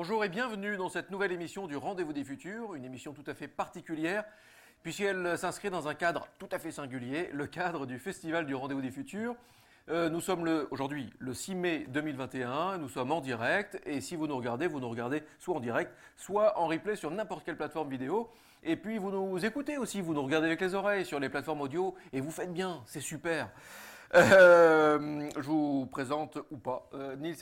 Bonjour et bienvenue dans cette nouvelle émission du Rendez-vous des Futurs, une émission tout à fait particulière puisqu'elle s'inscrit dans un cadre tout à fait singulier, le cadre du Festival du Rendez-vous des Futurs. Euh, nous sommes aujourd'hui le 6 mai 2021, nous sommes en direct et si vous nous regardez, vous nous regardez soit en direct, soit en replay sur n'importe quelle plateforme vidéo. Et puis vous nous écoutez aussi, vous nous regardez avec les oreilles sur les plateformes audio et vous faites bien, c'est super. Euh, je vous présente ou pas euh, Nils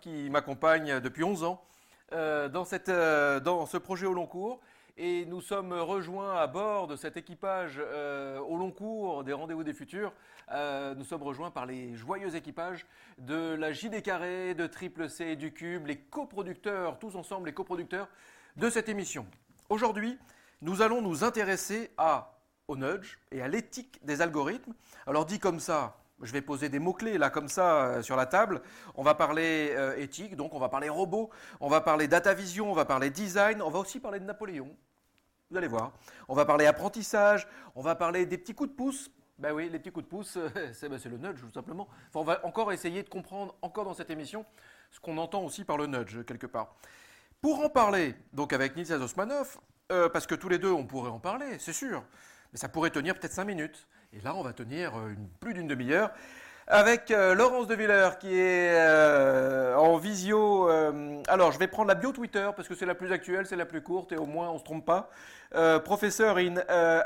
qui m'accompagne depuis 11 ans euh, euh, dans ce projet au long cours. Et nous sommes rejoints à bord de cet équipage euh, au long cours des Rendez-vous des Futurs. nous sommes rejoints par les joyeux équipages de la JD Carré, de Triple C et du Cube, les coproducteurs, tous ensemble les coproducteurs de cette émission. Aujourd'hui, nous allons nous intéresser à, au nudge et à l'éthique des algorithmes. Alors dit comme ça, je vais poser des mots-clés là comme ça euh, sur la table. On va parler euh, éthique, donc on va parler robot, on va parler data vision, on va parler design, on va aussi parler de Napoléon. Vous allez voir. On va parler apprentissage, on va parler des petits coups de pouce. Ben oui, les petits coups de pouce, ben, c'est le nudge tout simplement. on va encore essayer de comprendre, encore dans cette émission, ce qu'on entend aussi par le nudge quelque part. Pour en parler, donc avec Nils Osmanov, euh, parce que tous les deux on pourrait en parler, c'est sûr, mais ça pourrait tenir peut-être cinq minutes. Et là, on va tenir euh, plus d'une demi-heure avec euh, Laurence de Villers qui est euh, en visio. alors, je vais prendre la bio Twitter parce que c'est la plus actuelle, c'est la plus courte et au moins on se trompe pas. professeur in,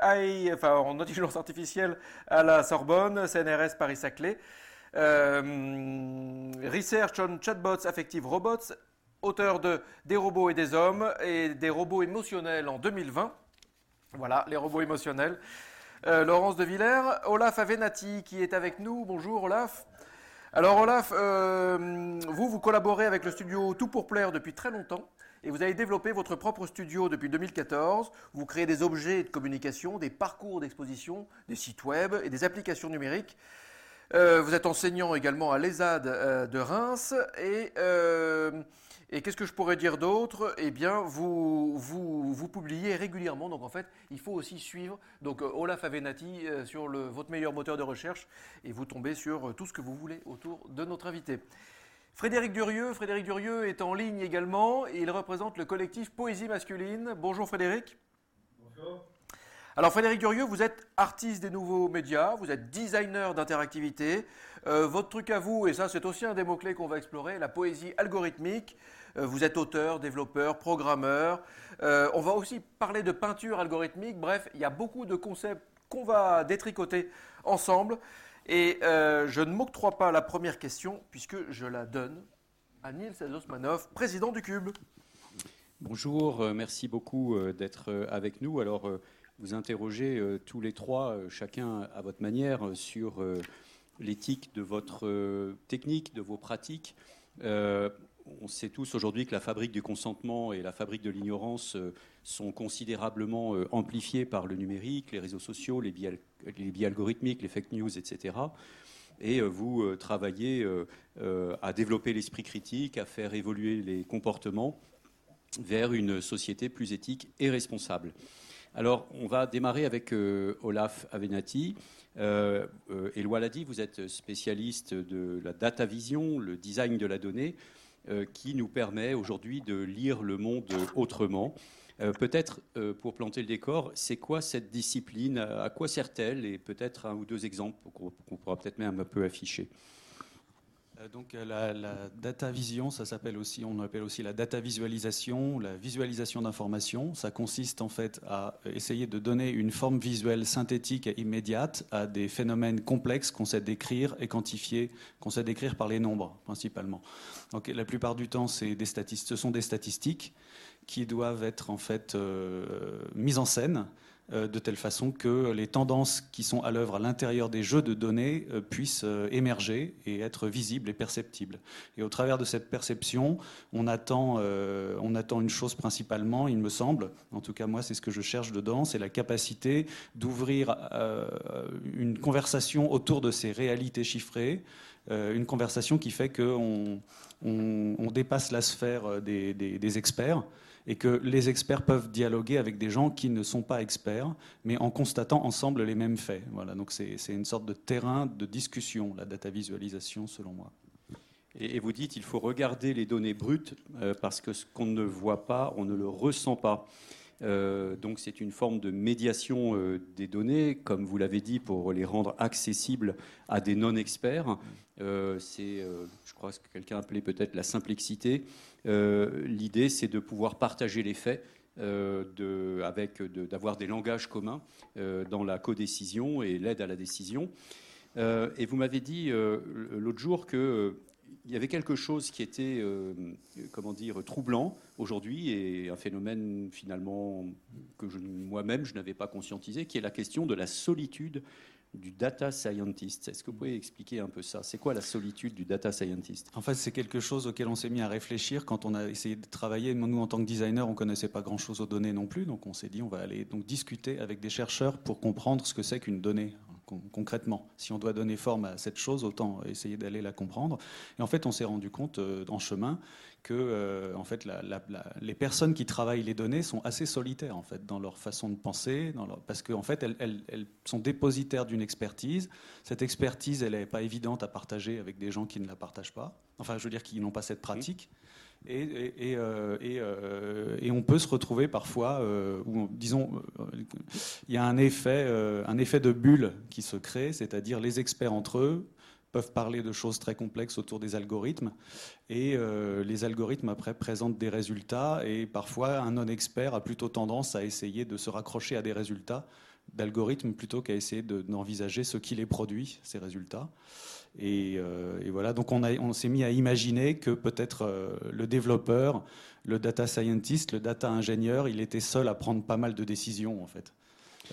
AI, en intelligence artificielle à la Sorbonne, CNRS Paris-Saclay. research on chatbots, affective robots, auteur de Des robots et des hommes et des robots émotionnels en 2020. Voilà, les robots émotionnels. Euh, Laurence de Villers, Olaf Avenatti qui est avec nous. Bonjour Olaf. Alors Olaf, euh, vous, vous collaborez avec le studio Tout pour Plaire depuis très longtemps et vous avez développé votre propre studio depuis 2014. Vous créez des objets de communication, des parcours d'exposition, des sites web et des applications numériques. Euh, vous êtes enseignant également à l'ESAD de Reims et et qu'est-ce que je pourrais dire d'autre? Eh bien, vous, vous, vous, publiez régulièrement. Donc, en fait, il faut aussi suivre donc, euh, Olaf Avenatti euh, sur le, votre meilleur moteur de recherche et vous tombez sur euh, tout ce que vous voulez autour de notre invité. Frédéric Durieux. Frédéric Durieux est en ligne également et il représente le collectif Poésie masculine. Bonjour Frédéric. Bonjour. Alors Frédéric Durieux, vous êtes artiste des nouveaux médias, vous êtes designer d'interactivité. votre truc à vous, et ça c'est aussi un des mots-clés qu'on va explorer, la poésie algorithmique. Euh, vous êtes auteur, développeur, programmeur. Euh, on va aussi parler de peinture algorithmique. Bref, il y a beaucoup de concepts qu'on va détricoter ensemble. Et euh, je ne m'octroie pas la première question puisque je la donne à Niels Osmanov, président du Cube. Bonjour, merci beaucoup d'être avec nous. Alors, vous interrogez tous les trois, chacun à votre manière, sur l'éthique de votre technique, de vos pratiques on sait tous aujourd'hui que la fabrique du consentement et la fabrique de l'ignorance euh, sont considérablement euh, amplifiées par le numérique, les réseaux sociaux, les biais, algorithmiques, les fake news, etc. Et euh, vous travaillez à développer l'esprit critique, à faire évoluer les comportements vers une société plus éthique et responsable. Alors, on va démarrer avec Olaf Avenatti. Euh, Éloi l'a dit, vous êtes spécialiste de la data vision, le design de la donnée. Euh, qui nous permet aujourd'hui de lire le monde autrement. Euh, peut-être euh, pour planter le décor, c'est quoi cette discipline? À quoi sert-elle? Et peut-être un ou deux exemples qu'on pourra peut-être même un peu afficher. Donc la, data vision, ça s'appelle aussi, on appelle aussi la data visualisation, la visualisation d'informations. Ça consiste en fait à essayer de donner une forme visuelle synthétique et immédiate à des phénomènes complexes qu'on sait décrire et quantifier, qu'on sait décrire par les nombres principalement. Donc la plupart du temps, des ce sont des statistiques qui doivent être en fait euh, mises en scène euh, de telle façon que les tendances qui sont à l'œuvre à l'intérieur des jeux de données euh, puissent émerger et être visibles et perceptibles. Et au travers de cette perception, on attend, on attend une chose principalement, il me semble, en tout cas moi c'est ce que je cherche dedans, c'est la capacité d'ouvrir une conversation autour de ces réalités chiffrées, une conversation qui fait qu'on on, dépasse la sphère euh, des, experts et que les experts peuvent dialoguer avec des gens qui ne sont pas experts, mais en constatant ensemble les mêmes faits. Voilà, donc c'est une sorte de terrain de discussion, la data visualisation, selon moi. Et, vous dites, il faut regarder les données brutes parce que ce qu'on ne voit pas, on ne le ressent pas. Donc c'est une forme de médiation des données, comme vous l'avez dit, pour les rendre accessibles à des non-experts. c'est, je crois que quelqu'un appelait peut-être la simplicité. L'idée, c'est de pouvoir partager les faits euh, avec d'avoir des langages communs euh, dans la codécision et l'aide à la décision. Euh, et vous m'avez dit l'autre jour qu'il il y avait quelque chose qui était, comment dire, troublant aujourd'hui et un phénomène finalement que moi-même je n'avais pas conscientisé, qui est la question de la solitude du data scientist. Est-ce que vous pouvez expliquer un peu ça? C'est quoi la solitude du data scientist? En fait, c'est quelque chose auquel on s'est mis à réfléchir quand on a essayé de travailler. Nous, en tant que designer, on connaissait pas grand-chose aux données non plus, donc on s'est dit on va aller donc discuter avec des chercheurs pour comprendre ce que c'est qu'une donnée concrètement. Si on doit donner forme à cette chose, autant essayer d'aller la comprendre. Et en fait, on s'est rendu compte euh, en chemin que euh, en fait, les personnes qui travaillent les données sont assez solitaires en fait, dans leur façon de penser, parce qu'en en fait, elles, sont dépositaires d'une expertise. Cette expertise, elle n'est pas évidente à partager avec des gens qui ne la partagent pas, enfin, je veux dire, qui n'ont pas cette pratique. Et, et, euh, euh, et, on peut se retrouver parfois, où, disons, il y a un effet, un effet de bulle qui se crée, c'est-à-dire les experts entre eux peuvent parler de choses très complexes autour des algorithmes. Et euh, les algorithmes, après, présentent des résultats. Et parfois, un non-expert a plutôt tendance à essayer de se raccrocher à des résultats d'algorithmes plutôt qu'à essayer d'envisager ce qui les produit, ces résultats. Et, euh, voilà, donc on, on s'est mis à imaginer que peut-être euh, le développeur, le data scientist, le data ingénieur, il était seul à prendre pas mal de décisions, en fait.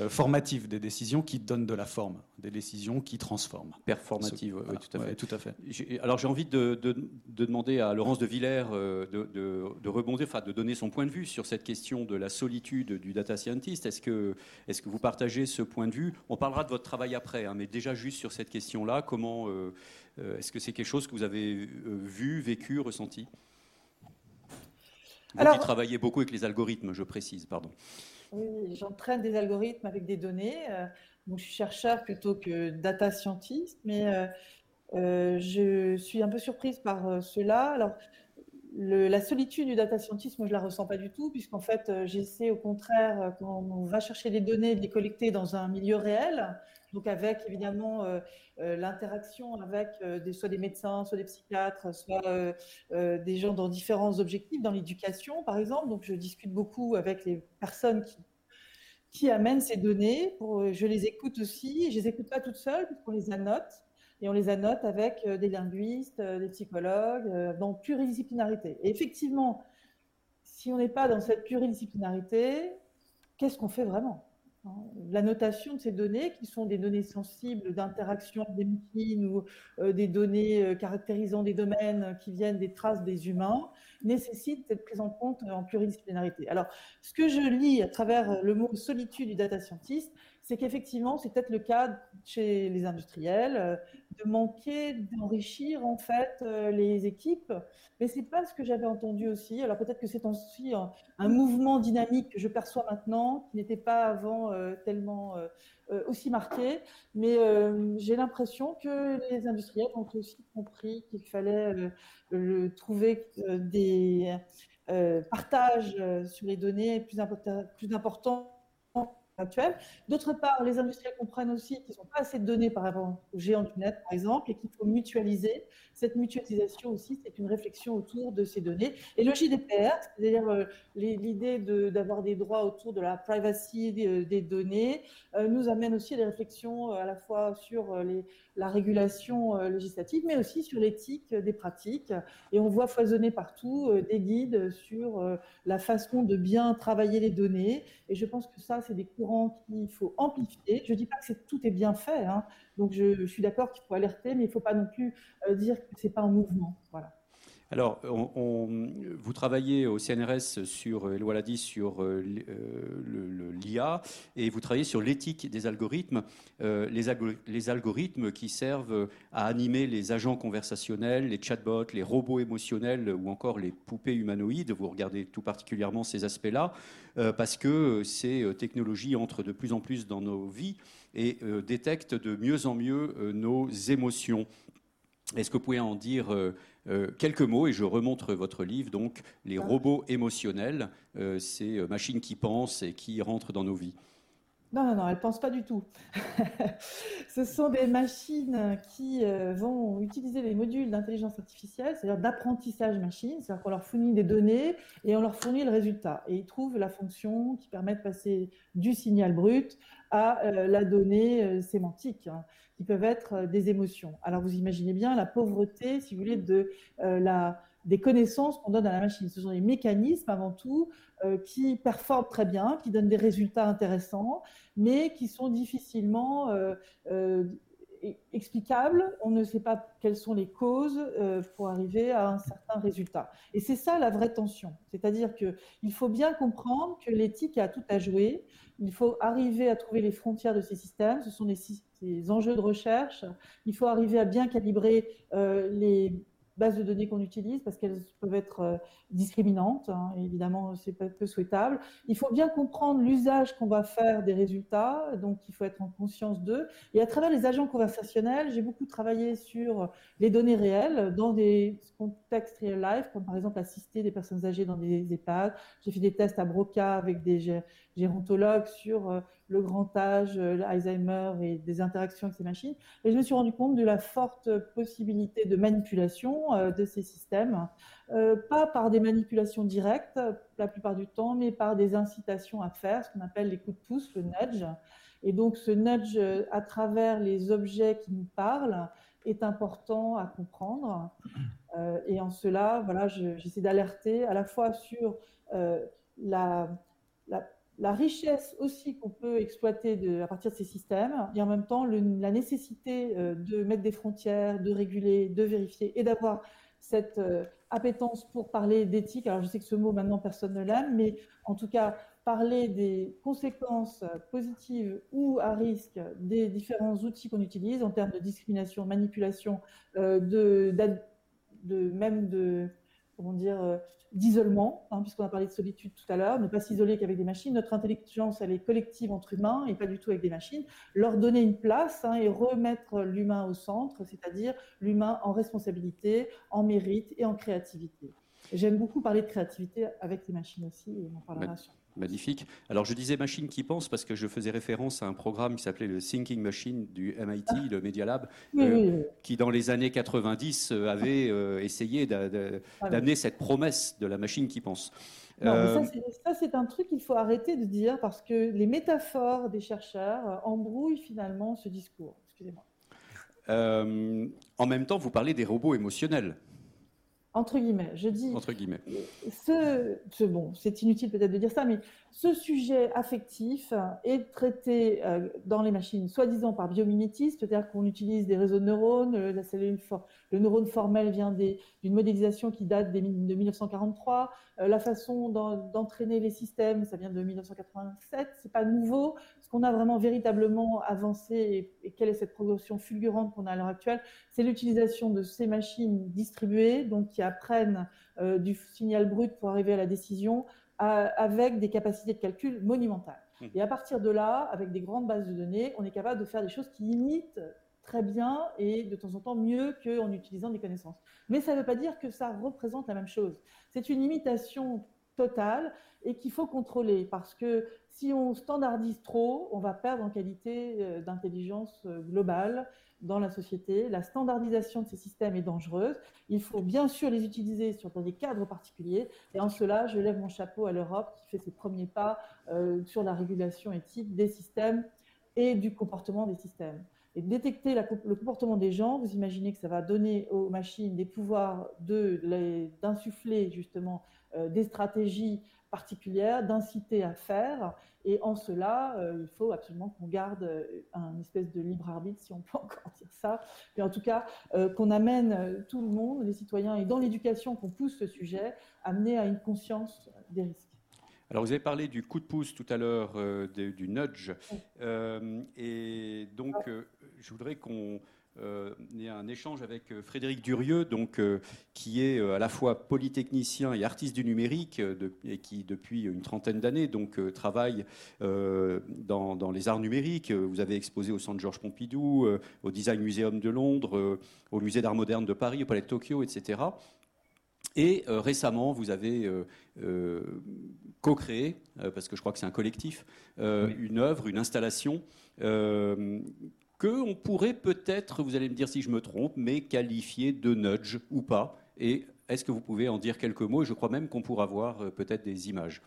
Euh, formatives, des décisions qui donnent de la forme, des décisions qui transforment. Performatives, oui, tout à fait. tout à fait. Alors j'ai envie de, demander à Laurence de Villers euh, de, rebondir, enfin de donner son point de vue sur cette question de la solitude du data scientist. Est-ce que, est que vous partagez ce point de vue? On parlera de votre travail après, hein, mais déjà juste sur cette question-là, comment euh, est-ce que c'est quelque chose que vous avez vu, vécu, ressenti? Vous qui travaillez beaucoup avec les algorithmes, je précise, pardon. Oui, j'entraîne des algorithmes avec des données. Euh, je suis chercheur plutôt que data scientist, mais euh, euh, je suis un peu surprise par cela. Alors, la solitude du data scientist, moi, je la ressens pas du tout, puisqu'en fait, j'essaie au contraire, quand on va chercher des données, de les collecter dans un milieu réel, donc avec évidemment l'interaction avec des, soit des médecins, soit des psychiatres, soit des gens dans différents objectifs, dans l'éducation par exemple. Donc je discute beaucoup avec les personnes qui, amènent ces données. Je les écoute aussi. Je les écoute pas toutes seules, puisqu'on les annote. Et on les annote avec des linguistes, des psychologues, dans pluridisciplinarité. Et effectivement, si on n'est pas dans cette pluridisciplinarité, qu'est-ce qu'on fait vraiment? La notation de ces données, qui sont des données sensibles d'interaction des machines ou euh, des données euh, caractérisant des domaines qui viennent des traces des humains, nécessite d'être prise en compte en pluridisciplinarité. Alors, ce que je lis à travers le mot solitude du data scientist, c'est qu'effectivement, c'est peut-être le cas chez les industriels euh, de manquer d'enrichir en fait euh, les équipes, mais c'est pas ce que j'avais entendu aussi. Alors peut-être que c'est aussi un, mouvement dynamique que je perçois maintenant, qui n'était pas avant euh, tellement aussi marqué, mais j'ai l'impression que les industriels ont aussi compris qu'il fallait trouver des partages sur les données plus, plus importants actuelle. D'autre part, les industriels comprennent aussi qu'ils n'ont pas assez de données par rapport aux géants du net, par exemple, et qu'il faut mutualiser. Cette mutualisation aussi, c'est une réflexion autour de ces données. Et le JDPR, c'est-à-dire euh, l'idée d'avoir des droits autour de la privacy des, données, euh, nous amène aussi à des réflexions euh, à la fois sur la régulation législative, mais aussi sur l'éthique des pratiques. Et on voit foisonner partout des guides sur la façon de bien travailler les données. Et je pense que ça, c'est des qu'il faut amplifier. Je ne dis pas que tout est bien fait, hein. donc je, suis d'accord qu'il faut alerter, mais il ne faut pas non plus euh, dire que ce n'est pas un mouvement. Voilà. Alors, vous travaillez au CNRS sur, l'a dit, sur euh, euh, l'IA et vous travaillez sur l'éthique des algorithmes, les, algorithmes qui servent à animer les agents conversationnels, les chatbots, les robots émotionnels ou encore les poupées humanoïdes. Vous regardez tout particulièrement ces aspects-là. Euh, parce que ces euh, technologies entrent de plus en plus dans nos vies et euh, détectent de mieux en mieux nos émotions. Est-ce que vous pouvez en dire quelques mots Et je remontre votre livre, donc Les robots émotionnels, ces machines qui pensent et qui rentrent dans nos vies. Non, non, non, elles ne pensent pas du tout. Ce sont des machines qui euh, vont utiliser les modules d'intelligence artificielle, c'est-à-dire d'apprentissage machine, c'est-à-dire qu'on leur fournit des données et on leur fournit le résultat. Et ils trouvent la fonction qui permet de passer du signal brut à euh, la donnée euh, sémantique, hein, qui peuvent être des émotions. Alors vous imaginez bien la pauvreté, si vous voulez, de la des connaissances qu'on donne à la machine. Ce sont des mécanismes avant tout euh, qui performent très bien, qui donnent des résultats intéressants, mais qui sont difficilement euh, euh, explicables. On ne sait pas quelles sont les causes pour arriver à un certain résultat. Et c'est ça la vraie tension. C'est-à-dire qu'il faut bien comprendre que l'éthique a tout à jouer. Il faut arriver à trouver les frontières de ces systèmes. Ce sont des, enjeux de recherche. Il faut arriver à bien calibrer les bases de données qu'on utilise parce qu'elles peuvent être euh, discriminantes. Hein, évidemment, c'est pas peu souhaitable. Il faut bien comprendre l'usage qu'on va faire des résultats, donc il faut être en conscience d'eux. Et à travers les agents conversationnels, j'ai beaucoup travaillé sur les données réelles dans des contextes real life, comme par exemple assister des personnes âgées dans des EHPAD. J'ai fait des tests à Broca avec des gérontologues sur euh, le grand âge, l'Alzheimer et des interactions avec ces machines. Et je me suis rendu compte de la forte possibilité de manipulation euh, de ces systèmes, euh, pas par des manipulations directes la plupart du temps, mais par des incitations à faire, ce qu'on appelle les coups de pouce, le nudge. Et donc ce nudge à travers les objets qui nous parlent est important à comprendre. Euh, et en cela, voilà, j'essaie d'alerter à la fois sur la la richesse aussi qu'on peut exploiter à partir de ces systèmes, et en même temps la nécessité euh, de mettre des frontières, de réguler, de vérifier, et d'avoir cette euh, appétence pour parler d'éthique. Alors je sais que ce mot maintenant personne ne l'aime, mais en tout cas parler des conséquences positives ou à risque des différents outils qu'on utilise en termes de discrimination, manipulation, euh, de, de, même de comment dire d'isolement, hein, puisqu'on a parlé de solitude tout à l'heure, ne pas s'isoler qu'avec des machines. Notre intelligence, elle est collective entre humains et pas du tout avec des machines. Leur donner une place hein, et remettre l'humain au centre, c'est-à-dire l'humain en responsabilité, en mérite et en créativité. J'aime beaucoup parler de créativité avec les machines aussi, et on en parlera sur Magnifique. Alors je disais machine qui pense parce que je faisais référence à un programme qui s'appelait le Thinking Machine du MIT, ah. le Media Lab, euh, qui dans les années 90 euh, avait euh, essayé ah d'amener cette promesse de la machine qui pense. Non, ça c'est un truc qu'il faut arrêter de dire parce que les métaphores des chercheurs embrouillent finalement ce discours. Excusez-moi. en même temps, vous parlez des robots émotionnels. Entre guillemets, je dis. Entre guillemets. Ce, bon, c'est inutile peut-être de dire ça, mais ce sujet affectif est traité euh, dans les machines, soi-disant par biomimétisme, c'est-à-dire qu'on utilise des réseaux de neurones. Euh, la cellule, le neurone formel vient d'une modélisation qui date de 1943. Euh, la façon d'entraîner les systèmes, ça vient de 1987. C'est pas nouveau. Ce qu'on a vraiment véritablement avancé et, quelle est cette progression fulgurante qu'on a à l'heure actuelle, c'est l'utilisation de ces machines distribuées, donc qui apprennent du signal brut pour arriver à la décision avec des capacités de calcul monumentales. Mmh. Et à partir de là, avec des grandes bases de données, on est capable de faire des choses qui imitent très bien et de temps en temps mieux qu'en utilisant des connaissances. Mais ça ne veut pas dire que ça représente la même chose. C'est une imitation totale et qu'il faut contrôler parce que si on standardise trop, on va perdre en qualité euh, d'intelligence euh, globale dans la société. La standardisation de ces systèmes est dangereuse. Il faut bien sûr les utiliser sur des cadres particuliers. Et en cela, je lève mon chapeau à l'Europe qui fait ses premiers pas euh, sur la régulation éthique des systèmes et du comportement des systèmes. Et détecter le comportement des gens, vous imaginez que ça va donner aux machines des pouvoirs d'insuffler justement euh, des stratégies particulière, d'inciter à faire. Et en cela, euh, il faut absolument qu'on garde euh, un espèce de libre arbitre, si on peut encore dire ça. Mais en tout cas, qu'on amène tout le monde, les citoyens, et dans l'éducation, qu'on pousse ce sujet, amener à une conscience des risques. Alors, vous avez parlé du coup de pouce tout à l'heure, du nudge. et donc, je voudrais qu'on euh, un échange avec euh, Frédéric Durieux, donc, euh, qui est à la fois polytechnicien et artiste du numérique, et qui depuis une trentaine d'années donc travaille dans, les arts numériques. Vous avez exposé au Centre Georges Pompidou, au Design Museum de Londres, au Musée d'art moderne de Paris, au Palais de Tokyo, etc. Et récemment, vous avez co-créé, parce que je crois que c'est un collectif, une œuvre, une installation qu'on pourrait peut-être, vous allez me dire si je me trompe, mais qualifier de nudge ou pas. Et est-ce que vous pouvez en dire quelques mots? Je crois même qu'on pourra voir euh, peut-être des images.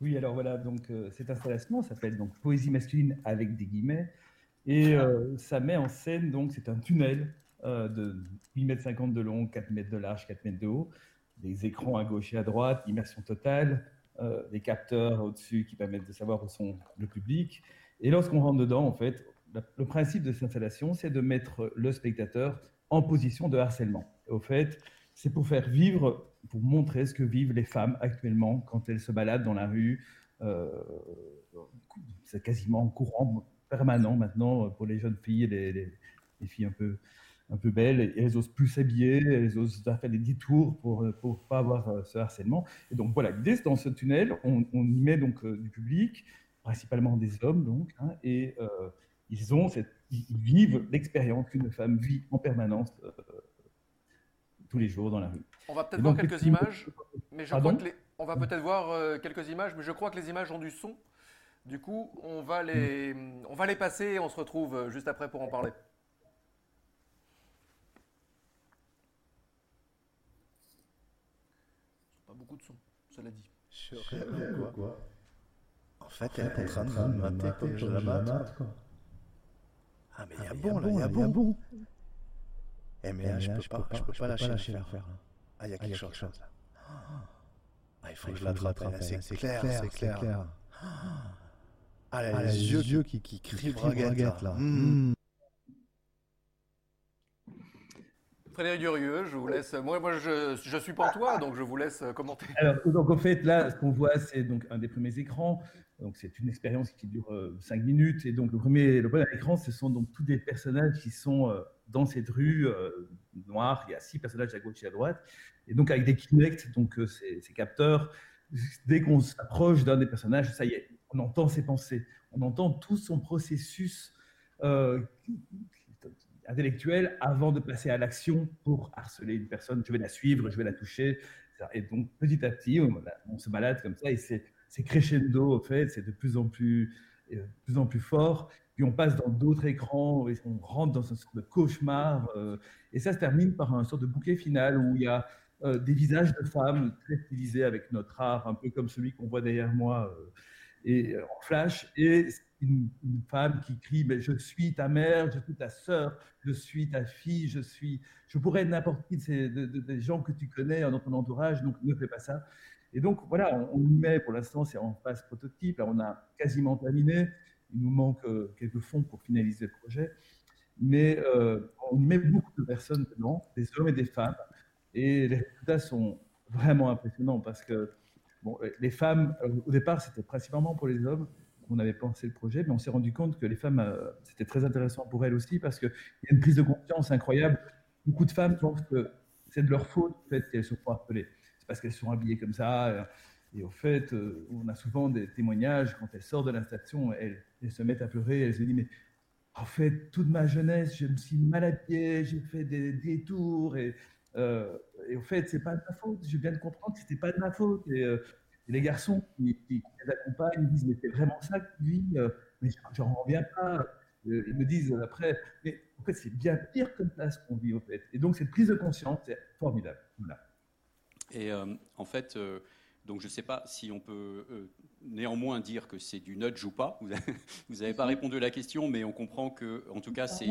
Oui, alors voilà, donc euh, cette installation s'appelle donc Poésie masculine avec des guillemets, et euh, ça met en scène donc c'est un tunnel de 8,50 m de long, 4 mètres de large, 4 mètres de haut, des écrans à gauche et à droite, immersion totale, des capteurs au-dessus qui permettent de savoir où sont le public. Et lorsqu'on rentre dedans, en fait, le principe de cette installation, c'est de mettre le spectateur en position de harcèlement. au fait, c'est pour faire vivre, pour montrer ce que vivent les femmes actuellement quand elles se baladent dans la rue. Euh, c'est quasiment courant, permanent maintenant pour les jeunes filles et les, filles un peu, un peu belles. elles osent plus s'habiller, elles osent faire des détours pour ne pas avoir euh, ce harcèlement. Et donc voilà, l'idée, c'est dans ce tunnel, on, y met donc euh, du public, principalement des hommes, donc, hein, et ils, ont cette, vivent l'expérience qu'une femme vit en permanence euh, tous les jours dans la rue. On va peut-être voir quelques images, mais je crois que on va peut-être voir euh, quelques images, mais je crois que les images ont du son. Du coup, on va les, on va les passer et on se retrouve euh, juste après pour en parler. Beaucoup de son, cela dit. Je rêve quoi En fait, elle est en train de mater comme je la mate, quoi. Ah, mais il y a bon, là, il y a bon. Eh, mais là, je peux pas, je peux pas lâcher l'affaire. Ah, il y a quelque chose là. Ah, il faut que je l'attrape, c'est clair, c'est clair. Ah, les yeux qui crient braguette là. Frédéric Durieux, je vous laisse. Moi, moi je, je suis toi, donc je vous laisse commenter. Alors, donc en fait, là, ce qu'on voit, c'est donc un des premiers écrans. Donc c'est une expérience qui dure 5 euh, minutes. Et donc le premier, le premier écran, ce sont donc tous des personnages qui sont euh, dans cette rue euh, noire. Il y a six personnages à gauche et à droite. Et donc avec des Kinect, donc ces, capteurs, dès qu'on s'approche d'un des personnages, ça y est, on entend ses pensées, on entend tout son processus intellectuel avant de passer à l'action pour harceler une personne. Je vais la suivre, je vais la toucher. Et donc petit à petit, on, se balade comme ça et c'est crescendo, en fait, c'est de plus en plus, euh, plus en plus fort. Puis on passe dans d'autres écrans, et on rentre dans une sorte de cauchemar. Euh, et ça se termine par un sorte de bouquet final où il y a euh, des visages de femmes très stylisés avec notre art, un peu comme celui qu'on voit derrière moi et en flash. Et une, femme qui crie Je suis ta mère, je suis ta sœur, je suis ta fille, je suis. Je pourrais être n'importe qui des gens que tu connais dans ton entourage, donc ne fais pas ça. Et donc, voilà, on, y met, pour l'instant, c'est en phase prototype. On a quasiment terminé. Il nous manque euh, quelques fonds pour finaliser le projet. Mais euh, on y met beaucoup de personnes dedans, des hommes et des femmes. Et les résultats sont vraiment impressionnants parce que bon, les femmes, euh, au départ, c'était principalement pour les hommes qu'on avait pensé le projet, mais on s'est rendu compte que les femmes, c'était très intéressant pour elles aussi parce qu'il y a une prise de conscience incroyable. Beaucoup de femmes pensent que c'est de leur faute, en fait, qu'elles se font harceler parce qu'elles sont habillées comme ça. Euh, et au fait, euh, on a souvent des témoignages, quand elles sortent de la station, elles, se mettent à pleurer, elles se disent, mais en fait, toute ma jeunesse, je me suis mal habillée, j'ai fait des détours, euh, et au fait, c'est pas de ma faute, je viens de comprendre que c'était pas de ma faute. Et, les garçons qui, les accompagnent ils disent, mais c'est vraiment ça que tu vis, mais j'en reviens pas. Ils me disent après, mais en fait, c'est bien pire comme ça ce qu'on vit, au fait. Et donc, cette prise de conscience, c'est formidable. Voilà. Et euh, en fait, euh, donc je ne sais pas si on peut euh, néanmoins dire que c'est du nudge ou pas. Vous n'avez pas répondu à la question, mais on comprend que, en tout cas, c'est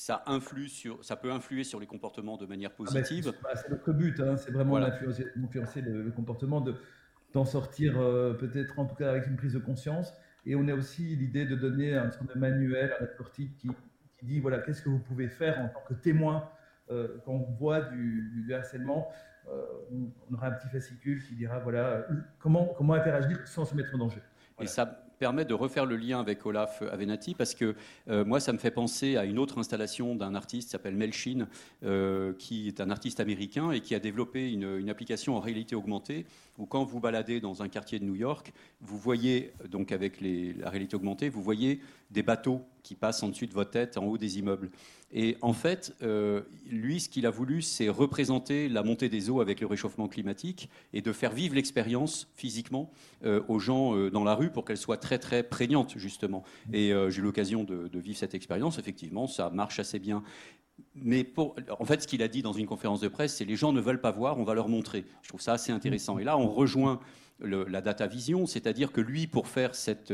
ça influe sur, ça peut influer sur les comportements de manière ah ben, positive. c'est notre but, hein, c'est vraiment d'influencer le, comportement, de d'en sortir peut-être en tout cas avec une prise de conscience. Et on a aussi l'idée de donner un sorte de manuel à la sortie qui, qui dit voilà qu'est-ce que vous pouvez faire en tant que témoin quand on voit du, du harcèlement. Euh, on, aura un petit fascicule qui dira voilà comment, comment interagir sans se mettre en danger. Et ça, permettre de refaire le lien avec Olaf Avenatti parce que moi, ça me fait penser à une autre installation d'un artiste qui s'appelle Melchin, qui est un artiste américain et qui a développé une application en réalité augmentée où quand vous baladez dans un quartier de New York, vous voyez, donc avec la réalité augmentée, vous voyez des bateaux qui passent en dessus de votre tête, en haut des immeubles. Et en fait, euh, lui, ce qu'il a voulu, c'est représenter la montée des eaux avec le réchauffement climatique et de faire vivre l'expérience physiquement euh, aux gens euh, dans la rue pour qu'elle soit très très prégnante, justement. Et j'ai eu l'occasion de, vivre cette expérience. Effectivement, ça marche assez bien mais en fait, ce qu'il a dit dans une conférence de presse, c'est les gens ne veulent pas voir, on va leur montrer. Je trouve ça assez intéressant. Et là, on rejoint la data vision, c'est-à-dire que lui, pour faire cette,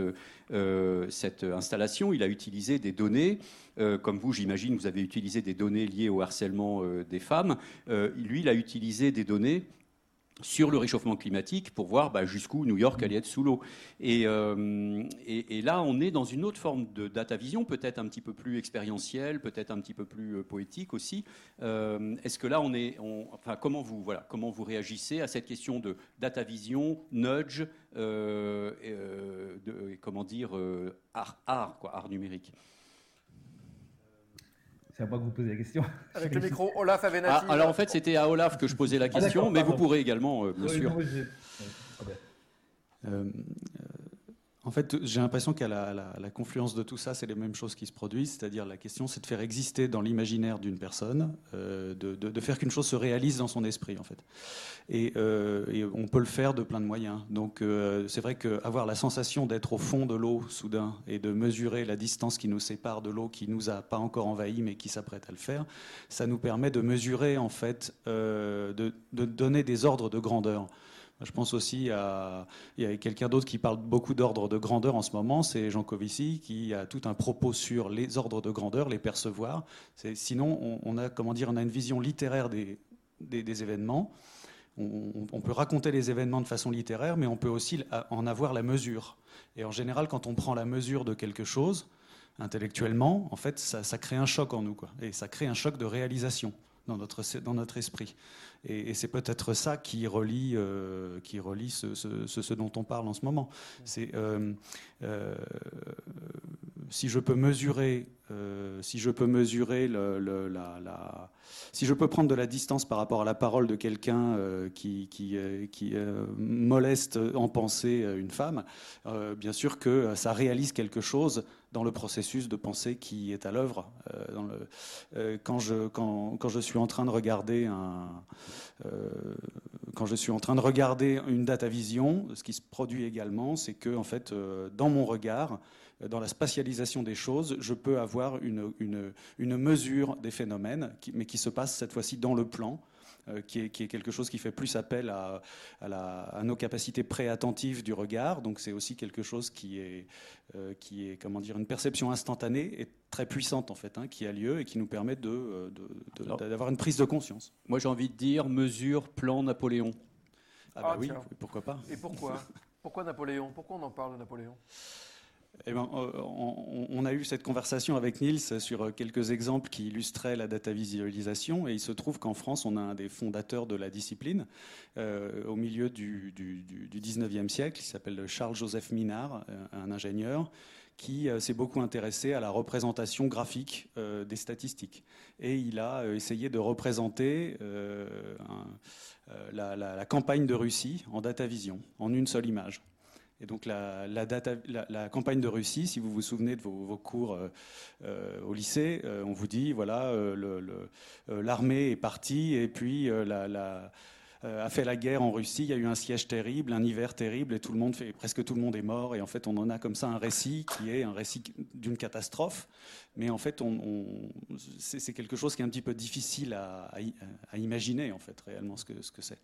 euh, installation, il a utilisé des données, euh, comme vous, j'imagine, vous avez utilisé des données liées au harcèlement euh, des femmes. lui, il a utilisé des données sur le réchauffement climatique pour voir bah, jusqu'où New York allait être sous l'eau. Euh, et, là, on est dans une autre forme de data vision, peut-être un petit peu plus expérientielle, peut-être un petit peu plus euh, poétique aussi. Euh, est-ce que là, on est, enfin, comment vous, voilà, comment vous réagissez à cette question de data vision, nudge, comment dire, art, quoi, art numérique? C'est à moi que vous posez la question. Avec le micro, Olaf Avenatti. Ah, alors en fait, c'était à Olaf que je posais la ah, question, mais vous pourrez également, euh, bien sûr. Euh, en fait, j'ai l'impression qu'à la, la, confluence de tout ça, c'est les mêmes choses qui se produisent. C'est-à-dire, la question, c'est de faire exister dans l'imaginaire d'une personne, euh, de, faire qu'une chose se réalise dans son esprit, en fait. Et, euh, on peut le faire de plein de moyens. Donc, euh, c'est vrai qu'avoir la sensation d'être au fond de l'eau, soudain, et de mesurer la distance qui nous sépare de l'eau, qui nous a pas encore envahi, mais qui s'apprête à le faire, ça nous permet de mesurer, en fait, de, de donner des ordres de grandeur. Je pense aussi à il y a quelqu'un d'autre qui parle beaucoup d'ordre de grandeur en ce moment, c'est Jean Covici qui a tout un propos sur les ordres de grandeur, les percevoir. Sinon, on, a comment dire, on a une vision littéraire des, événements. On, peut raconter les événements de façon littéraire, mais on peut aussi en avoir la mesure. Et en général, quand on prend la mesure de quelque chose, intellectuellement, en fait, ça, ça crée un choc en nous, quoi. Et ça crée un choc de réalisation dans notre, dans notre esprit. Et, c'est peut-être ça qui relie, euh, qui relie ce, ce, dont on parle en ce moment. C'est euh, euh, si je peux mesurer, si je peux mesurer le, la, si je peux prendre de la distance par rapport à la parole de quelqu'un qui, qui, qui moleste en pensée une femme, bien sûr que ça réalise quelque chose dans le processus de pensée qui est à l'œuvre. Euh, quand, je, suis en train de regarder euh, une data vision, ce qui se produit également, c'est que en fait, euh, dans mon regard, dans la spatialisation des choses, je peux avoir une mesure des phénomènes, mais qui se passe cette fois-ci dans le plan. Euh, qui est, quelque chose qui fait plus appel à, nos capacités préattentives du regard. Donc c'est aussi quelque chose qui est, euh, qui est, comment dire, une perception instantanée et très puissante en fait, hein, qui a lieu et qui nous permet de, d'avoir une prise de conscience. Moi j'ai envie de dire mesure, plan Napoléon. Ah, bah ah oui, pourquoi pas. Et pourquoi? Pourquoi Napoléon? Pourquoi on en parle de Napoléon? Eh ben, euh, on, a eu cette conversation avec Niels sur quelques exemples qui illustraient la data visualisation et il se trouve qu'en France, on a un des fondateurs de la discipline euh, au milieu du, du, du, 19e siècle, qui s'appelle Charles-Joseph Minard, euh, un ingénieur, qui s'est beaucoup intéressé à la représentation graphique des statistiques. Et il a essayé de représenter la, la campagne de Russie en data vision, en une seule image. Et donc la, campagne de Russie, si vous vous souvenez de vos, cours euh, euh, au lycée, euh, on vous dit, voilà, l'armée est partie et puis la, a fait la guerre en Russie, il y a eu un siège terrible, un hiver terrible, et presque tout le monde est mort. Et en fait, on en a comme ça un récit qui est un récit d'une catastrophe. Mais en fait, c'est quelque chose qui est un petit peu difficile à, imaginer, en fait, réellement, ce que c'est. Ce que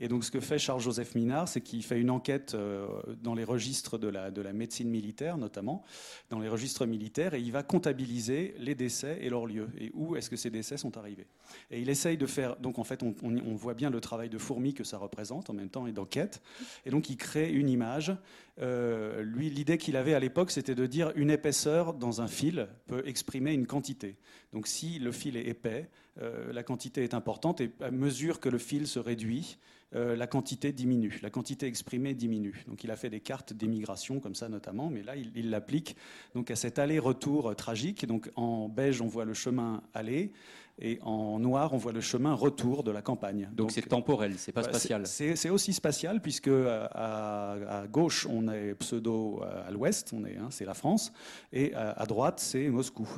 et donc, ce que fait Charles-Joseph Minard, c'est qu'il fait une enquête euh, dans les registres de la, de la médecine militaire, notamment, dans les registres militaires, et il va comptabiliser les décès et leur lieu, et où est-ce que ces décès sont arrivés. Et il essaye de faire, donc en fait, on voit bien le travail de fourmi que ça représente en même temps et d'enquête. Et donc il crée une image. Euh, l'idée qu'il avait à l'époque, c'était de dire une épaisseur dans un fil peut exprimer une quantité. Donc si le fil est épais, euh, la quantité est importante et à mesure que le fil se réduit, euh, la quantité diminue, la quantité exprimée diminue. Donc il a fait des cartes d'émigration comme ça notamment, mais là il l'applique donc à cet aller-retour tragique. Donc en beige on voit le chemin aller et en noir, on voit le chemin retour de la campagne. Donc c'est temporel, c'est pas spatial. C'est aussi spatial puisque euh, à, gauche on est pseudo euh, à l'ouest, on est, hein, c'est la France, et à, droite c'est Moscou.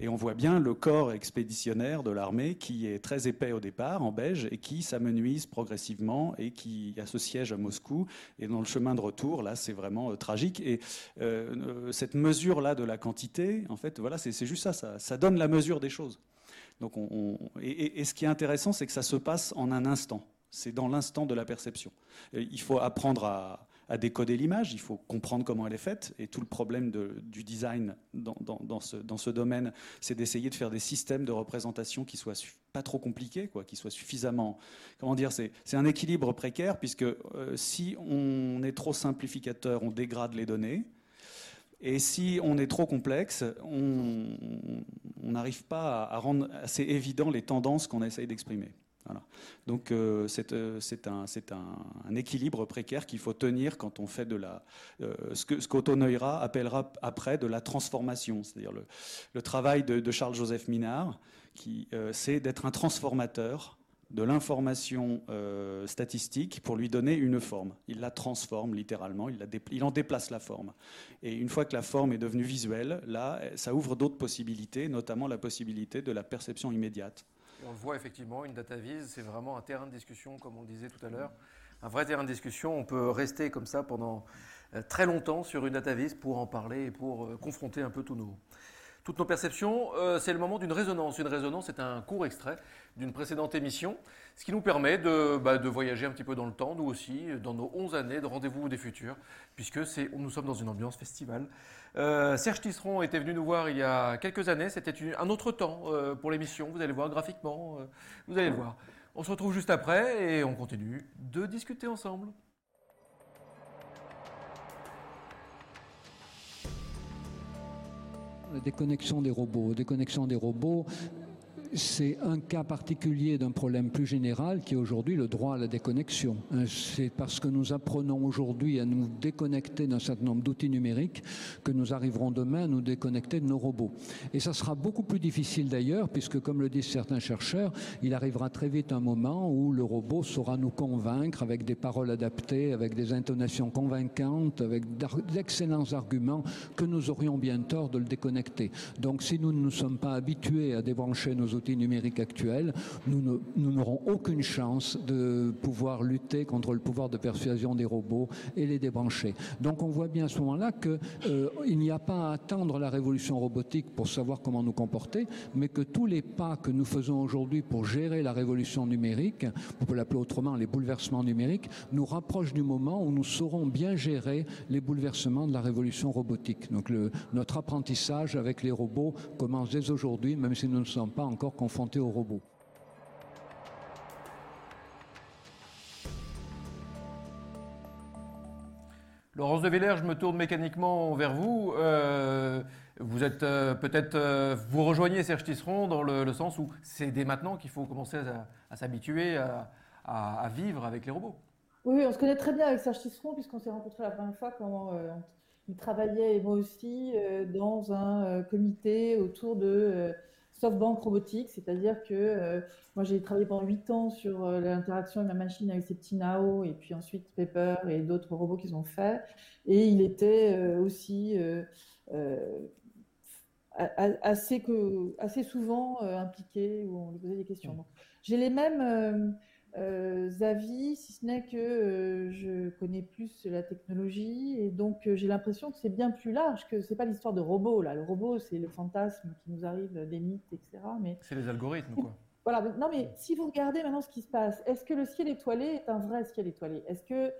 Et on voit bien le corps expéditionnaire de l'armée qui est très épais au départ, en beige, et qui s'amenuise progressivement et qui a ce siège à Moscou. Et dans le chemin de retour, là, c'est vraiment euh, tragique. Et cette mesure-là de la quantité, en fait, voilà, c'est juste ça, ça, ça donne la mesure des choses. Donc et, ce qui est intéressant, c'est que ça se passe en un instant. C'est dans l'instant de la perception. il faut apprendre à, décoder l'image, il faut comprendre comment elle est faite. Et tout le problème du design dans, ce, domaine, c'est d'essayer de faire des systèmes de représentation qui soient pas trop compliqués, quoi, qui soient suffisamment. Comment dire C'est un équilibre précaire, puisque euh, si on est trop simplificateur, on dégrade les données. Et si on est trop complexe, on n'arrive pas à, rendre assez évident les tendances qu'on essaye d'exprimer. Donc euh, euh, c'est un, un, équilibre précaire qu'il faut tenir quand on fait de la euh, ce que ce appellera après de la transformation, c'est-à-dire le, le, travail de, de Charles Joseph Minard, qui c'est d'être un transformateur de l'information euh, statistique pour lui donner une forme. Il la transforme littéralement, il, en déplace la forme. Et une fois que la forme est devenue visuelle, là, ça ouvre d'autres possibilités, notamment la possibilité de la perception immédiate. On le voit effectivement, une data vise, c'est vraiment un terrain de discussion, comme on le disait tout à l'heure. Un vrai terrain de discussion, on peut rester comme ça pendant euh, très longtemps sur une data vise pour en parler et pour euh, confronter un peu tous nos, toutes nos perceptions. c'est le moment d'une résonance. Une résonance, c'est un court extrait d'une précédente émission, ce qui nous permet bah, de, voyager un petit peu dans le temps, nous aussi, dans nos 11 années de Rendez-vous des Futurs, puisque nous sommes dans une ambiance festival. Euh, Serge Tisseron était venu nous voir il y a quelques années, c'était un autre temps euh, pour l'émission, vous allez voir graphiquement, euh, vous allez le voir. On se retrouve juste après et on continue de discuter ensemble. Déconnexion des robots. Déconnexion des robots, c'est un cas particulier d'un problème plus général qui est aujourd'hui le droit à la déconnexion. Hein, c'est parce que nous apprenons aujourd'hui à nous déconnecter d'un certain nombre d'outils numériques que nous arriverons demain à nous déconnecter de nos robots. Et ça sera beaucoup plus difficile d'ailleurs, puisque comme le disent certains chercheurs, il arrivera très vite un moment où le robot saura nous convaincre avec des paroles adaptées, avec des intonations convaincantes, avec d'excellents arguments, que nous aurions bien tort de le déconnecter. Donc si nous ne nous sommes pas habitués à débrancher nos outils, numériques actuels, nous n'aurons aucune chance de pouvoir lutter contre le pouvoir de persuasion des robots et les débrancher. Donc on voit bien à ce moment-là qu'il euh, n'y a pas à attendre la révolution robotique pour savoir comment nous comporter, mais que tous les pas que nous faisons aujourd'hui pour gérer la révolution numérique, on peut l'appeler autrement les bouleversements numériques, nous rapprochent du moment où nous saurons bien gérer les bouleversements de la révolution robotique. Donc notre apprentissage avec les robots commence dès aujourd'hui, même si nous ne sommes pas encore confrontés aux robots. Laurence de Villers, je me tourne mécaniquement vers vous. Euh, vous êtes euh, peut-être, euh, vous rejoignez Serge Tisseron dans le, sens où c'est dès maintenant qu'il faut commencer à, s'habituer à, vivre avec les robots. Oui, on se connaît très bien avec Serge Tisseron puisqu'on s'est rencontrés la première fois quand il travaillait et moi aussi dans un comité autour de SoftBank robotique, c'est-à-dire que euh, moi j'ai travaillé pendant 8 ans sur euh, l'interaction de ma machine avec ces petits Nao et puis ensuite Pepper et d'autres robots qu'ils ont fait. Et il était euh, aussi assez, que, assez souvent impliqué où on lui posait des questions. Mmh. J'ai les mêmes euh, avis, si ce n'est que euh, je connais plus la technologie et donc euh, j'ai l'impression que c'est bien plus large, que c'est pas l'histoire de robots là. Le robot, c'est le fantasme qui nous arrive des mythes, etc. Mais c'est les algorithmes, quoi. Voilà. Non, mais si vous regardez maintenant ce qui se passe, est-ce que le ciel étoilé est un vrai ciel étoilé? Est-ce que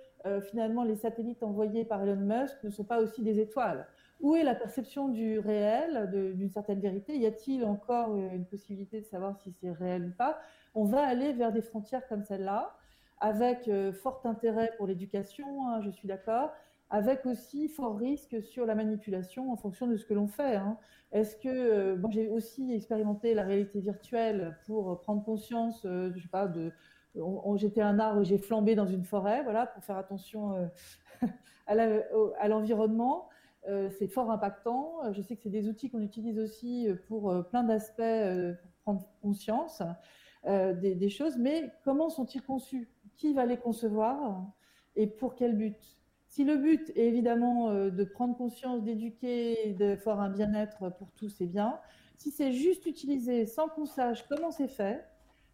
finalement les satellites envoyés par Elon Musk ne sont pas aussi des étoiles? Où est la perception du réel, d'une certaine vérité? Y a-t-il encore une possibilité de savoir si c'est réel ou pas? On va aller vers des frontières comme celle-là. avec fort intérêt pour l'éducation, hein, je suis d'accord, avec aussi fort risque sur la manipulation en fonction de ce que l'on fait. Hein. Est-ce que bon, j'ai aussi expérimenté la réalité virtuelle pour prendre conscience, je pas, de j'étais un arbre, j'ai flambé dans une forêt, voilà, pour faire attention à l'environnement. Euh, c'est fort impactant. Euh, je sais que c'est des outils qu'on utilise aussi euh, pour plein d'aspects, pour prendre conscience des, choses, mais comment sont-ils conçus? Qui va les concevoir? Et pour quel but? Si le but est évidemment de prendre conscience, d'éduquer, de faire un bien-être pour tous, c'est bien. Si c'est juste utilisé sans qu'on sache comment c'est fait,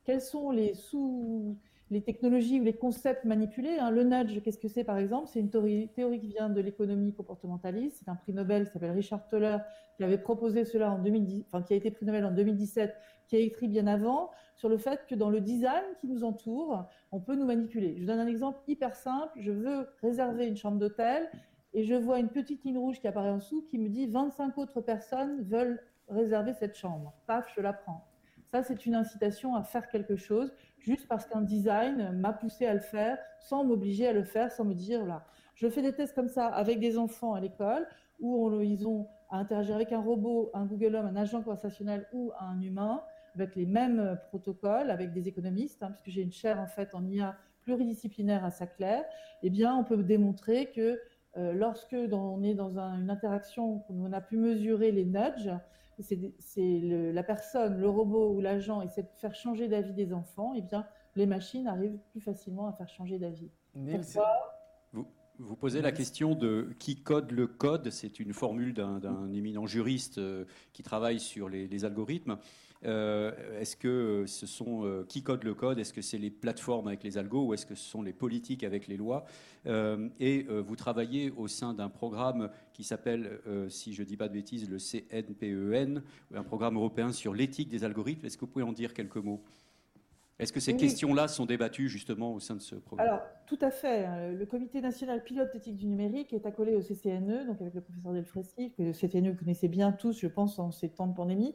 quels sont les sous les technologies ou les concepts manipulés. Hein. Le nudge, qu'est-ce que c'est par exemple? C'est une théorie, qui vient de l'économie comportementaliste. C'est un prix Nobel qui s'appelle Richard Toller qui avait proposé cela en 2010, enfin qui a été prix Nobel en 2017, qui a écrit bien avant sur le fait que dans le design qui nous entoure, on peut nous manipuler. Je vous donne un exemple hyper simple. Je veux réserver une chambre d'hôtel et je vois une petite ligne rouge qui apparaît en dessous qui me dit 25 autres personnes veulent réserver cette chambre. Paf, je la prends. Ça, c'est une incitation à faire quelque chose juste parce qu'un design m'a poussé à le faire sans m'obliger à le faire, sans me dire là. Je fais des tests comme ça avec des enfants à l'école où ils ont à interagir avec un robot, un Google Home, un agent conversationnel ou un humain avec les mêmes protocoles, avec des économistes, hein, puisque j'ai une chaire en fait en IA pluridisciplinaire à Saclay, eh bien, on peut démontrer que euh, lorsque on est dans une interaction où on a pu mesurer les nudges, c'est la personne, le robot ou l'agent essaie de faire changer d'avis des enfants, et eh bien les machines arrivent plus facilement à faire changer d'avis. Vous, vous, posez la question de qui code le code. C'est une formule d'un éminent juriste euh, qui travaille sur les algorithmes. Euh, est-ce que ce sont euh, qui code le code? Est-ce que c'est les plateformes avec les algos ou est-ce que ce sont les politiques avec les lois? Euh, Et vous travaillez au sein d'un programme qui s'appelle, si je ne dis pas de bêtises, le CNPEN, e un programme européen sur l'éthique des algorithmes. Est-ce que vous pouvez en dire quelques mots? Est-ce que ces questions-là sont débattues justement au sein de ce programme? Alors, tout à fait. Hein. Le Comité national pilote d'éthique du numérique est accolé au CCNE, donc avec le professeur Delfrécy, que le CCNE vous connaissez bien tous, je pense, en ces temps de pandémie,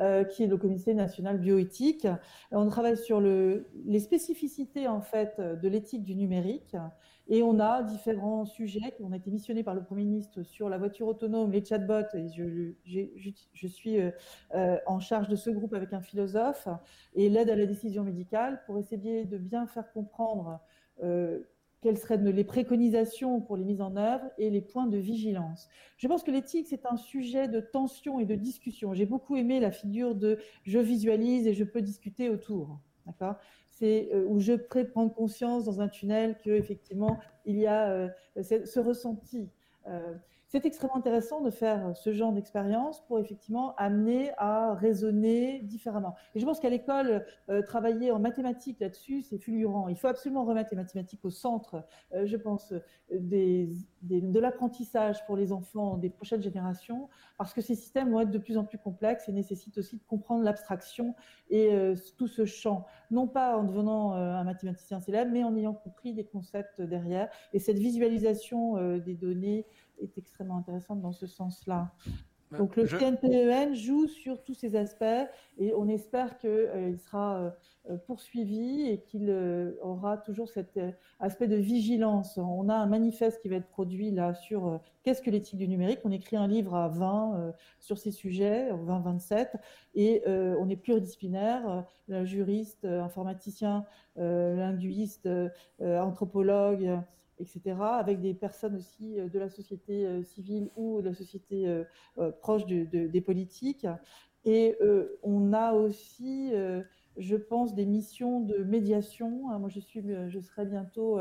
euh, qui est le Comité national bioéthique. On travaille sur le, les spécificités en fait de l'éthique du numérique et on a différents sujets qui ont été missionnés par le Premier ministre sur la voiture autonome, les chatbots. Et je, suis euh, euh, en charge de ce groupe avec un philosophe et l'aide à la décision médicale pour essayer de bien faire comprendre quelles seraient les préconisations pour les mises en œuvre et les points de vigilance. Je pense que l'éthique, c'est un sujet de tension et de discussion. J'ai beaucoup aimé la figure de je visualise et je peux discuter autour. D'accord? C'est euh, où je prendre conscience dans un tunnel que effectivement il y a euh, ce ressenti. Euh, c'est extrêmement intéressant de faire ce genre d'expérience pour effectivement amener à raisonner différemment. Et je pense qu'à l'école, euh, travailler en mathématiques là-dessus, c'est fulgurant. Il faut absolument remettre les mathématiques au centre, euh, je pense, des, de l'apprentissage pour les enfants des prochaines générations, parce que ces systèmes vont être de plus en plus complexes et nécessitent aussi de comprendre l'abstraction et euh, tout ce champ, non pas en devenant un mathématicien célèbre, mais en ayant compris des concepts derrière. Et cette visualisation des données est extrêmement intéressante dans ce sens-là. Bah, Donc le CNPEN e joue sur tous ces aspects et on espère qu'il euh, sera euh, poursuivi et qu'il euh, aura toujours cet aspect de vigilance. On a un manifeste qui va être produit là sur qu'est-ce que l'éthique du numérique? On écrit un livre à 20 sur ces sujets, 20-27, et on est pluridisciplinaire, juriste, informaticien, linguiste, anthropologue etc., avec des personnes aussi euh, de la société euh, civile ou de la société euh, proche des politiques. Et on a aussi, je pense, des missions de médiation. Hein, moi, je, suis, je serai bientôt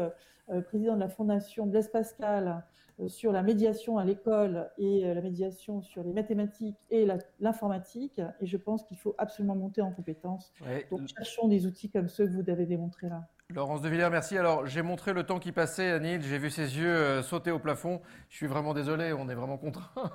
président de la fondation Blaise Pascal sur la médiation à l'école et la médiation sur les mathématiques et l'informatique. Et je pense qu'il faut absolument monter en compétences. Donc, cherchons des outils comme ceux que vous avez démontrés là. Laurence de Villers, merci. Alors, j'ai montré le temps qui passait à Neil, j'ai vu ses yeux euh, sauter au plafond. Je suis vraiment désolé, on est vraiment contraint.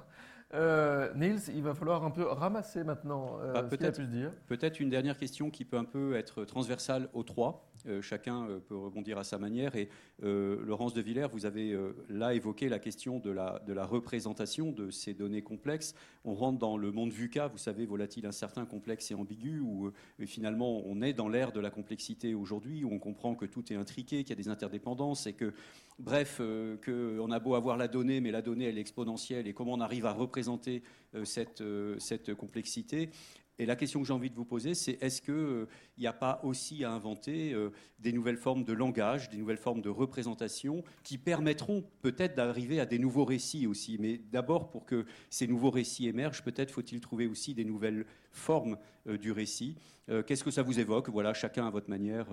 Euh, Niels, il va falloir un peu ramasser maintenant euh, Bah, ce qu'il a peut-être. pu dire. Peut-être une dernière question qui peut un peu être transversale aux trois. Euh, chacun euh, peut rebondir à sa manière. Et Laurence de Villers, vous avez là évoqué la question de la, de la représentation de ces données complexes. On rentre dans le monde VUCA, vous savez, volatile, incertain, complexe et ambigu, où finalement on est dans l'ère de la complexité aujourd'hui, où on comprend que tout est intriqué, qu'il y a des interdépendances et que, bref, euh, qu'on a beau avoir la donnée, mais la donnée elle est exponentielle et comment on arrive à représenter euh, cette, euh, cette complexité. Et la question que j'ai envie de vous poser, c'est est-ce qu'il n'y a pas aussi à inventer des nouvelles formes de langage, des nouvelles formes de représentation qui permettront peut-être d'arriver à des nouveaux récits aussi? Mais d'abord, pour que ces nouveaux récits émergent, peut-être faut-il trouver aussi des nouvelles formes du récit. Qu'est-ce que ça vous évoque? Voilà, chacun à votre manière.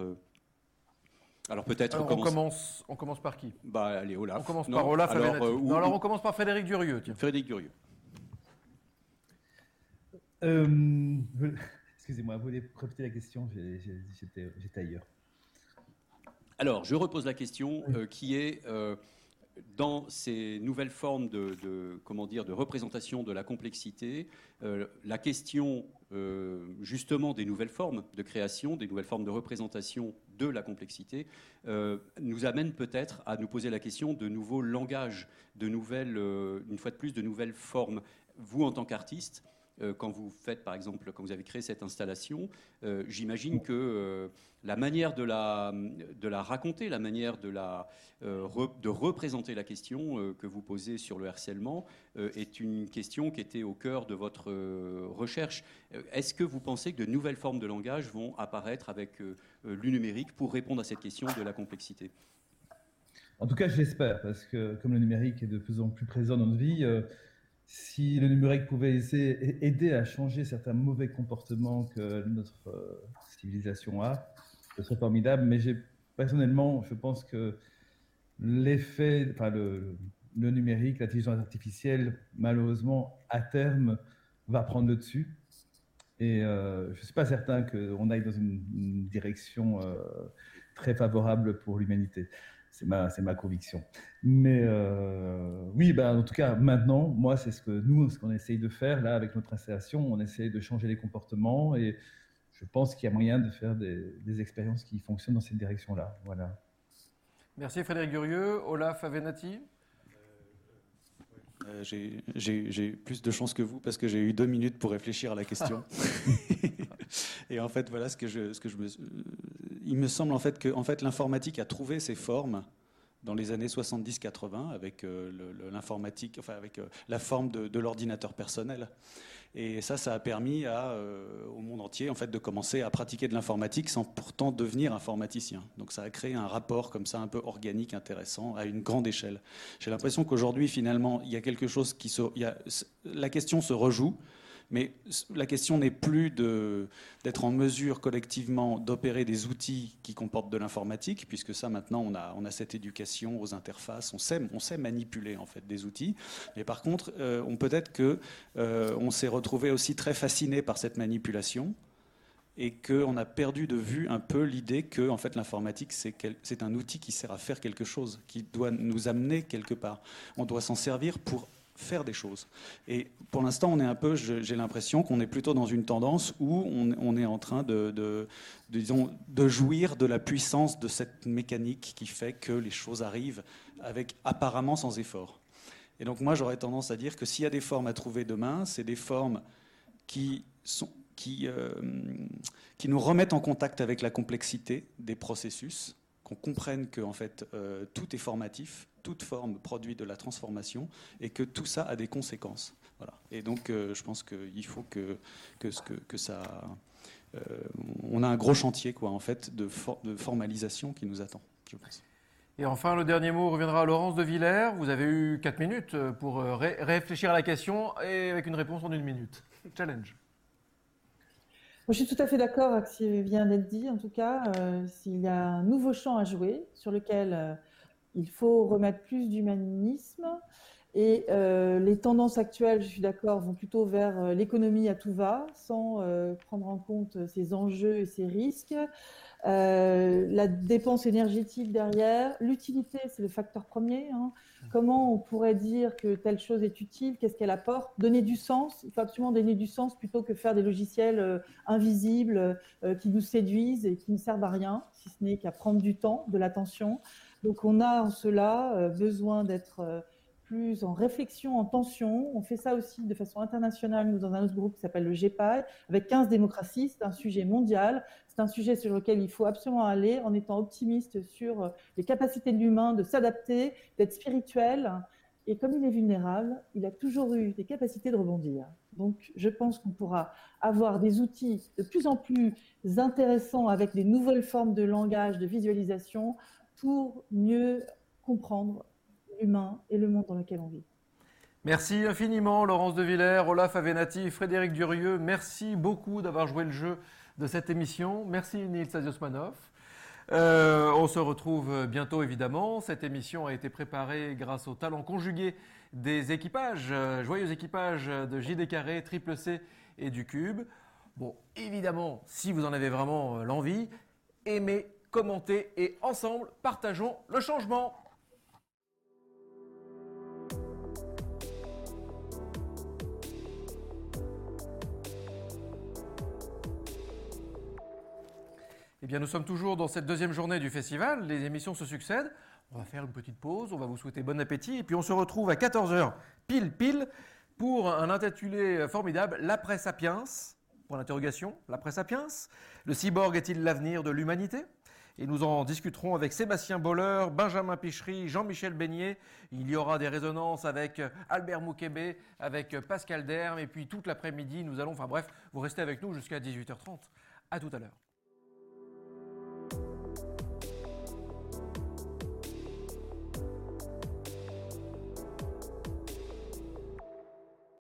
Alors peut-être on, commence- commence, on commence par qui? Bah, allez, Olaf. On commence Non par Olaf alors, euh, Non, alors on commence par Frédéric Durieux. Tiens. Frédéric Durieux. Euh, Excusez-moi, vous voulez répéter la question? J'étais j'étais ailleurs. Alors, je repose la question euh, qui est euh, dans ces nouvelles formes de, de- comment dire, de représentation de la complexité, euh, la question euh, justement des nouvelles formes de création, des nouvelles formes de représentation de la complexité, euh, nous amène peut-être à nous poser la question de nouveaux langages, de nouvelles, euh, une fois de plus, de nouvelles formes. Vous, en tant qu'artiste, quand vous faites, par exemple, quand vous avez créé cette installation, euh, j'imagine que euh, la manière de la, raconter, la manière de, euh, représenter la question euh, que vous posez sur le harcèlement euh, est une question qui était au cœur de votre euh, recherche. Euh, Est-ce que vous pensez que de nouvelles formes de langage vont apparaître avec euh, euh, le numérique pour répondre à cette question de la complexité? En tout cas, je l'espère, parce que comme le numérique est de plus en plus présent dans notre vie, euh, si le numérique pouvait aider à changer certains mauvais comportements que notre euh, civilisation a, ce serait formidable. Mais personnellement, je pense que l'effet, le, numérique, l'intelligence artificielle, malheureusement, à terme, va prendre le dessus. Et euh, je ne suis pas certain qu'on aille dans une, une direction euh, très favorable pour l'humanité. C'est ma, c'est ma conviction. Mais euh, oui, ben, en tout cas, maintenant, moi, c'est ce que nous, ce qu'on essaye de faire là avec notre installation. On essaye de changer les comportements et je pense qu'il y a moyen de faire des, des expériences qui fonctionnent dans cette direction-là. Voilà. Merci Frédéric Durieux. Olaf Avenatti? Euh, j'ai- J'ai j'ai plus de chance que vous parce que j'ai eu deux minutes pour réfléchir à la question. Et en fait, voilà ce que je, ce que je me, il me semble en fait que en fait l'informatique a trouvé ses formes dans les années 70-80 avec euh, l'informatique, enfin avec euh, la forme de, l'ordinateur personnel. Et ça, ça a permis euh, au monde entier en fait de commencer à pratiquer de l'informatique sans pourtant devenir informaticien. Donc ça a créé un rapport comme ça un peu organique, intéressant, à une grande échelle. J'ai l'impression qu'aujourd'hui, finalement, il y a quelque chose qui la question se rejoue. Mais la question n'est plus d'être en mesure collectivement d'opérer des outils qui comportent de l'informatique, puisque ça maintenant on a, cette éducation aux interfaces, on sait, manipuler en fait des outils. Mais par contre, euh, on peut-être que euh, on s'est retrouvé aussi très fasciné par cette manipulation et qu'on a perdu de vue un peu l'idée que en fait l'informatique c'est un outil qui sert à faire quelque chose, qui doit nous amener quelque part. On doit s'en servir pour faire des choses. Et pour l'instant, on est un peu, j'ai l'impression qu'on est plutôt dans une tendance où on, est en train de, disons, de jouir de la puissance de cette mécanique qui fait que les choses arrivent avec apparemment sans effort. Et donc moi, j'aurais tendance à dire que s'il y a des formes à trouver demain, c'est des formes qui sont qui, euh, qui nous remettent en contact avec la complexité des processus, qu'on comprenne que en fait euh, tout est formatif, toute forme produit de la transformation et que tout ça a des conséquences. Voilà. Et donc euh, je pense qu'il faut que, ça... euh, on a un gros chantier quoi, en fait, de, for- de formalisation qui nous attend, je pense. Et enfin, le dernier mot reviendra à Laurence de Villers. Vous avez eu 4 minutes pour ré- réfléchir à la question et avec une réponse en une minute. Challenge. Je suis tout à fait d'accord avec ce qui vient d'être dit. En tout cas, euh, s'il y a un nouveau champ à jouer sur lequel euh, il faut remettre plus d'humanisme Et euh, les tendances actuelles, je suis d'accord, vont plutôt vers euh, l'économie à tout va, sans euh, prendre en compte ces enjeux et ces risques. la dépense énergétique derrière, l'utilité, c'est le facteur premier. Hein. Comment on pourrait dire que telle chose est utile Qu'est-ce qu'elle apporte? Donner du sens. Il faut absolument donner du sens plutôt que faire des logiciels invisibles qui nous séduisent et qui ne servent à rien, si ce n'est qu'à prendre du temps, de l'attention. Donc on a en cela besoin d'être en réflexion, en tension. On fait ça aussi de façon internationale, nous, dans un autre groupe qui s'appelle le GPAI, avec 15 démocraties. C'est un sujet mondial. C'est un sujet sur lequel il faut absolument aller en étant optimiste sur euh, les capacités de l'humain de s'adapter, d'être spirituel. Et comme il est vulnérable, il a toujours eu des capacités de rebondir. Donc, je pense qu'on pourra avoir des outils de plus en plus intéressants avec des nouvelles formes de langage, de visualisation, pour mieux comprendre humain et le monde dans lequel on vit. Merci infiniment Laurence de Villers, Olaf Avenatti, Frédéric Durieux. Merci beaucoup d'avoir joué le jeu de cette émission. Merci Nils Aziosmanov. Euh, on se retrouve bientôt évidemment. Cette émission a été préparée grâce au talent conjugué des équipages, euh, joyeux équipages de JD Carré, Triple C et du Cube. Bon, évidemment, si vous en avez vraiment euh, l'envie, aimez, commentez et ensemble, partageons le changement. Bien, nous sommes toujours dans cette deuxième journée du festival. Les émissions se succèdent. On va faire une petite pause. On va vous souhaiter bon appétit. Et puis, on se retrouve à 14h, pile, pile, pour un intitulé formidable L'après Sapiens. Pour l'interrogation, l'après Sapiens. Le cyborg est-il l'avenir de l'humanité? Et nous en discuterons avec Sébastien Boller, Benjamin Pichery, Jean-Michel Beignet. Il y aura des résonances avec Albert Moukébé, avec Pascal Derme, et puis toute l'après-midi, nous allons, enfin bref, vous restez avec nous jusqu'à 18h30. À tout à l'heure.